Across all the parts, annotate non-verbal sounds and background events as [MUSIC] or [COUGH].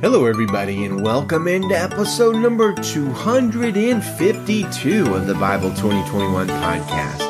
Hello, everybody, and welcome into episode number 252 of the Bible 2021 podcast.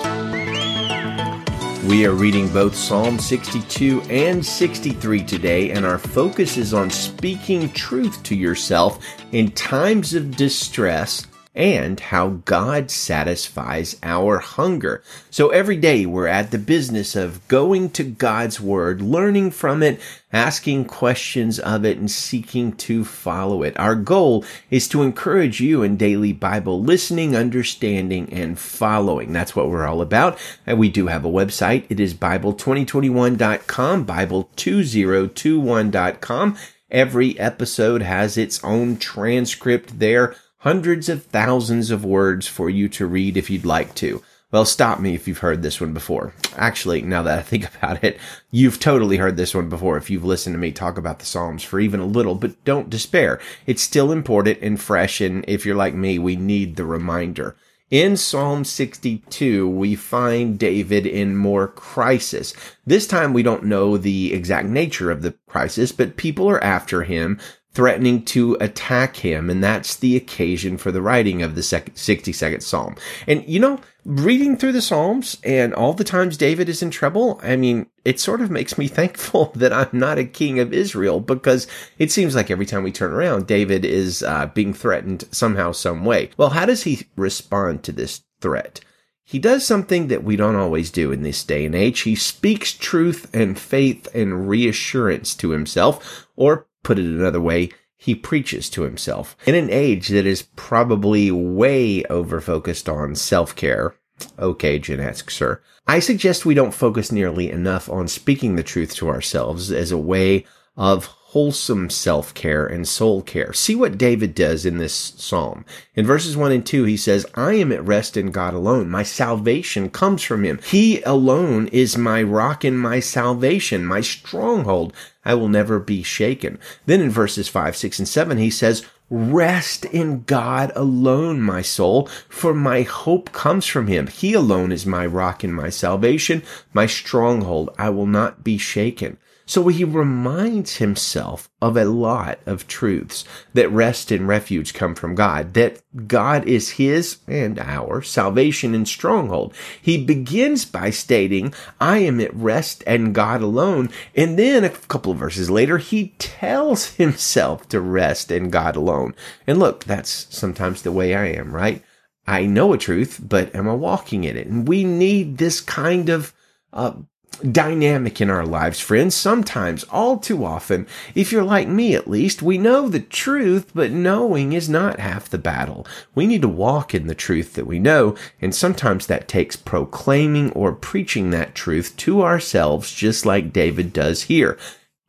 We are reading both Psalm 62 and 63 today, and our focus is on speaking truth to yourself in times of distress and how God satisfies our hunger. So every day we're at the business of going to God's Word, learning from it, asking questions of it, and seeking to follow it. Our goal is to encourage you in daily Bible listening, understanding, and following. That's what we're all about. And we do have a website. It is Bible2021.com, Bible2021.com. Every episode has its own transcript there hundreds of thousands of words for you to read if you'd like to. Well, stop me if you've heard this one before. Actually, now that I think [LAUGHS] about it, you've totally heard this one before if you've listened to me talk about the Psalms for even a little, but don't despair. It's still important and fresh, and if you're like me, we need the reminder. In Psalm 62, we find David in more crisis. This time we don't know the exact nature of the crisis, but people are after him threatening to attack him. And that's the occasion for the writing of the 62nd Psalm. And you know, reading through the Psalms and all the times David is in trouble, I mean, it sort of makes me [LAUGHS] thankful that I'm not a king of Israel because it seems like every time we turn around, David is uh, being threatened somehow, some way. Well, how does he respond to this threat? He does something that we don't always do in this day and age. He speaks truth and faith and reassurance to himself, or Put it another way, he preaches to himself. In an age that is probably way over focused on self care, okay, X, sir, I suggest we don't focus nearly enough on speaking the truth to ourselves as a way of wholesome self care and soul care. See what David does in this psalm. In verses 1 and 2, he says, I am at rest in God alone. My salvation comes from him. He alone is my rock and my salvation, my stronghold. I will never be shaken. Then in verses 5, 6, and 7, he says, Rest in God alone, my soul, for my hope comes from him. He alone is my rock and my salvation, my stronghold. I will not be shaken. So he reminds himself of a lot of truths that rest and refuge come from God, that God is his and our salvation and stronghold. He begins by stating, I am at rest and God alone. And then a couple of verses later, he tells [LAUGHS] himself to rest in God alone. And look, that's sometimes the way I am, right? I know a truth, but am I walking in it? And we need this kind of uh, dynamic in our lives, friends. Sometimes, all too often, if you're like me at least, we know the truth, but knowing is not half the battle. We need to walk in the truth that we know, and sometimes that takes proclaiming or preaching that truth to ourselves, just like David does here.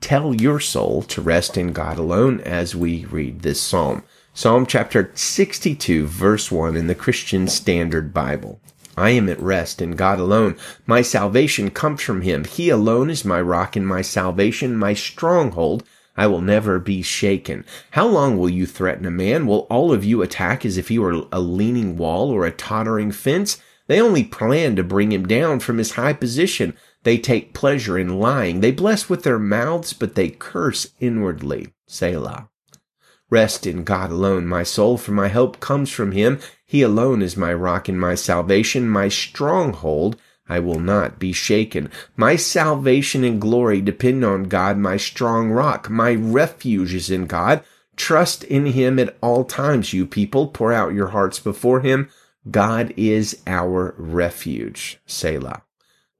Tell your soul to rest in God alone as we read this psalm. Psalm chapter 62, verse 1 in the Christian Standard Bible. I am at rest in God alone. My salvation comes from Him. He alone is my rock and my salvation, my stronghold. I will never be shaken. How long will you threaten a man? Will all of you attack as if he were a leaning wall or a tottering fence? They only plan to bring him down from his high position. They take pleasure in lying. They bless with their mouths, but they curse inwardly. Selah. Rest in God alone, my soul, for my help comes from him. He alone is my rock and my salvation, my stronghold. I will not be shaken. My salvation and glory depend on God, my strong rock. My refuge is in God. Trust in him at all times, you people. Pour out your hearts before him. God is our refuge. Selah.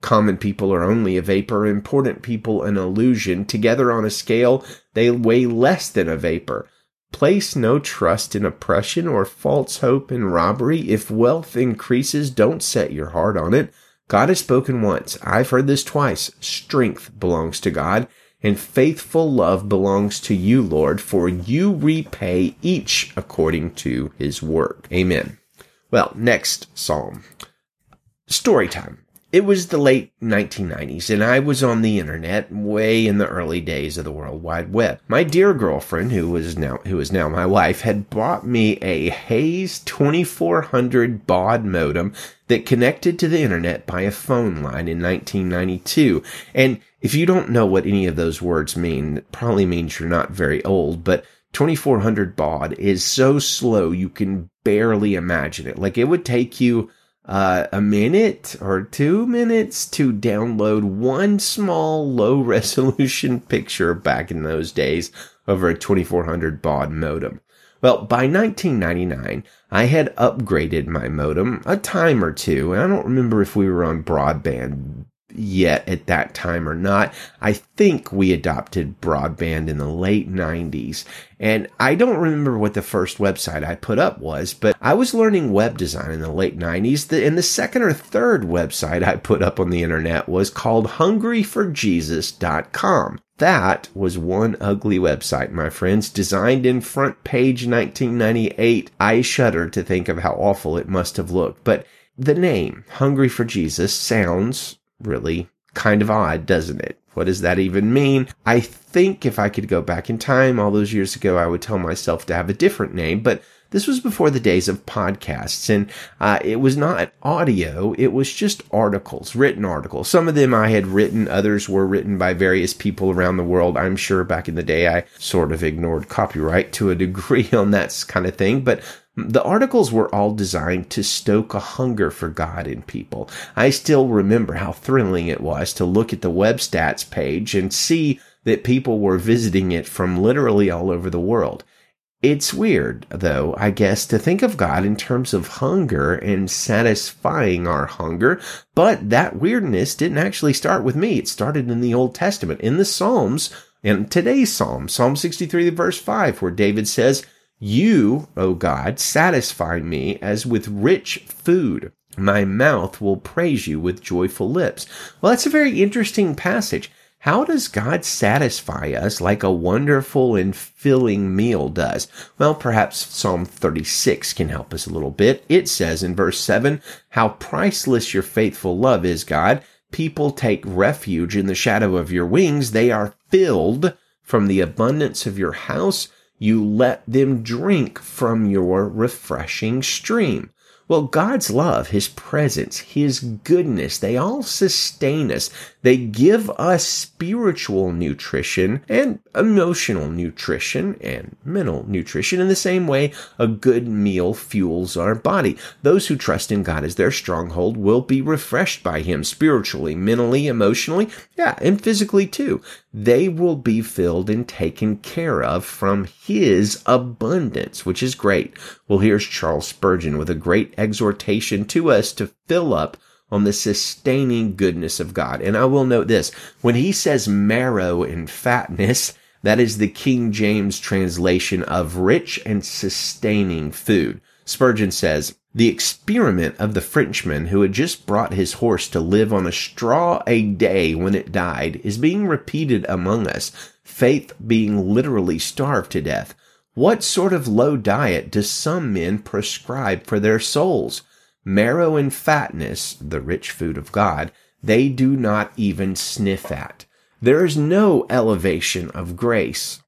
Common people are only a vapor, important people an illusion. Together on a scale, they weigh less than a vapor. Place no trust in oppression or false hope in robbery. If wealth increases, don't set your heart on it. God has spoken once. I've heard this twice. Strength belongs to God and faithful love belongs to you, Lord, for you repay each according to his work. Amen. Well, next psalm. Story time. It was the late 1990s and I was on the internet way in the early days of the World Wide Web. My dear girlfriend, who was now, who is now my wife, had bought me a Hayes 2400 baud modem that connected to the internet by a phone line in 1992. And If you don't know what any of those words mean, it probably means you're not very old, but 2400 baud is so slow you can barely imagine it. Like it would take you uh, a minute or two minutes to download one small low resolution [LAUGHS] picture back in those days over a 2400 baud modem. Well, by 1999, I had upgraded my modem a time or two, and I don't remember if we were on broadband yet at that time or not. I think we adopted broadband in the late 90s. And I don't remember what the first website I put up was, but I was learning web design in the late 90s. and the second or third website I put up on the internet was called hungryforjesus.com. That was one ugly website, my friends, designed in FrontPage 1998. I shudder to think of how awful it must have looked, but the name, Hungry for Jesus, sounds really kind of odd, doesn't it? What does that even mean? I think if I could go back in time all those years ago, I would tell myself to have a different name, but this was before the days of podcasts and uh, it was not audio. It was just articles, written articles. Some of them I had written. Others were written by various people around the world. I'm sure back in the day, I sort of ignored copyright to a degree [LAUGHS] on that kind of thing, but the articles were all designed to stoke a hunger for God in people. I still remember how thrilling it was to look at the web stats page and see that people were visiting it from literally all over the world. It's weird, though, I guess, to think of God in terms of hunger and satisfying our hunger, but that weirdness didn't actually start with me. It started in the Old Testament, in the Psalms, in today's Psalm, Psalm 63, verse 5, where David says, you, O God, satisfy me as with rich food. My mouth will praise you with joyful lips. Well, that's a very interesting passage. How does God satisfy us like a wonderful and filling meal does? Well, perhaps Psalm 36 can help us a little bit. It says in verse 7, How priceless your faithful love is, God. People take refuge in the shadow of your wings. They are filled from the abundance of your house you let them drink from your refreshing stream. Well, God's love, His presence, His goodness, they all sustain us. They give us spiritual nutrition and emotional nutrition and mental nutrition in the same way a good meal fuels our body. Those who trust in God as their stronghold will be refreshed by Him spiritually, mentally, emotionally, yeah, and physically too. They will be filled and taken care of from His abundance, which is great. Well, here's Charles Spurgeon with a great exhortation to us to fill up on the sustaining goodness of God. And I will note this when he says marrow and fatness, that is the King James translation of rich and sustaining food. Spurgeon says, the experiment of the Frenchman who had just brought his horse to live on a straw a day when it died is being repeated among us, faith being literally starved to death. What sort of low diet do some men prescribe for their souls? Marrow and fatness, the rich food of God, they do not even sniff at. There is no elevation of grace,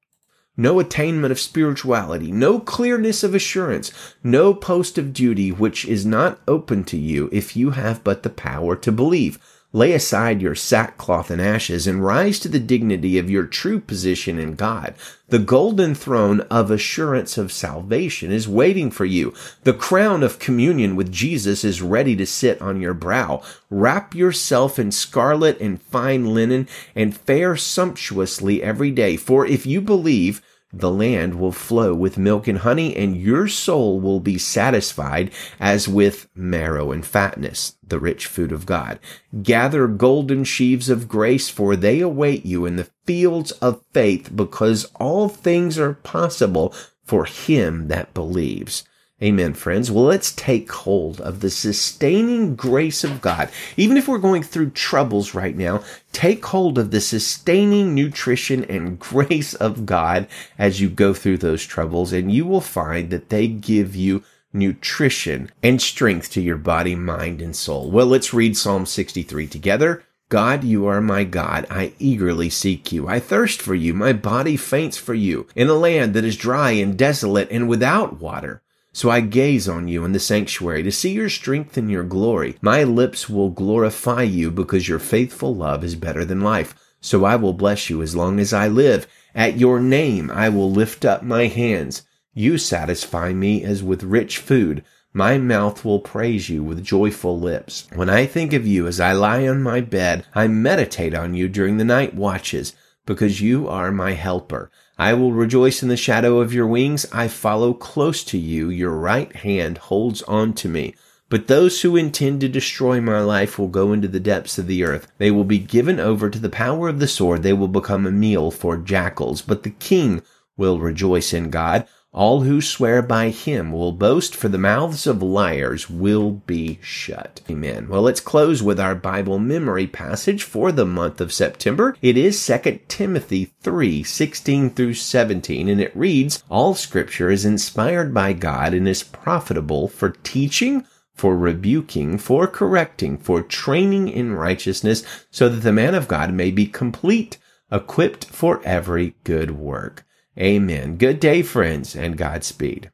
no attainment of spirituality, no clearness of assurance, no post of duty which is not open to you if you have but the power to believe. Lay aside your sackcloth and ashes and rise to the dignity of your true position in God. The golden throne of assurance of salvation is waiting for you. The crown of communion with Jesus is ready to sit on your brow. Wrap yourself in scarlet and fine linen and fare sumptuously every day. For if you believe, the land will flow with milk and honey, and your soul will be satisfied as with marrow and fatness, the rich food of God. Gather golden sheaves of grace, for they await you in the fields of faith, because all things are possible for him that believes. Amen, friends. Well, let's take hold of the sustaining grace of God. Even if we're going through troubles right now, take hold of the sustaining nutrition and [LAUGHS] grace of God as you go through those troubles, and you will find that they give you nutrition and strength to your body, mind, and soul. Well, let's read Psalm 63 together. God, you are my God. I eagerly seek you. I thirst for you. My body faints for you in a land that is dry and desolate and without water. So I gaze on you in the sanctuary to see your strength and your glory. My lips will glorify you because your faithful love is better than life. So I will bless you as long as I live. At your name I will lift up my hands. You satisfy me as with rich food. My mouth will praise you with joyful lips. When I think of you as I lie on my bed, I meditate on you during the night watches, because you are my helper. I will rejoice in the shadow of your wings. I follow close to you. Your right hand holds on to me. But those who intend to destroy my life will go into the depths of the earth. They will be given over to the power of the sword. They will become a meal for jackals. But the king will rejoice in God. All who swear by him will boast, for the mouths of liars will be shut. Amen. Well, let's close with our Bible memory passage for the month of September. It is 2 Timothy 3, 16 through 17, and it reads, All scripture is inspired by God and is profitable for teaching, for rebuking, for correcting, for training in righteousness, so that the man of God may be complete, equipped for every good work. Amen. Good day, friends, and Godspeed.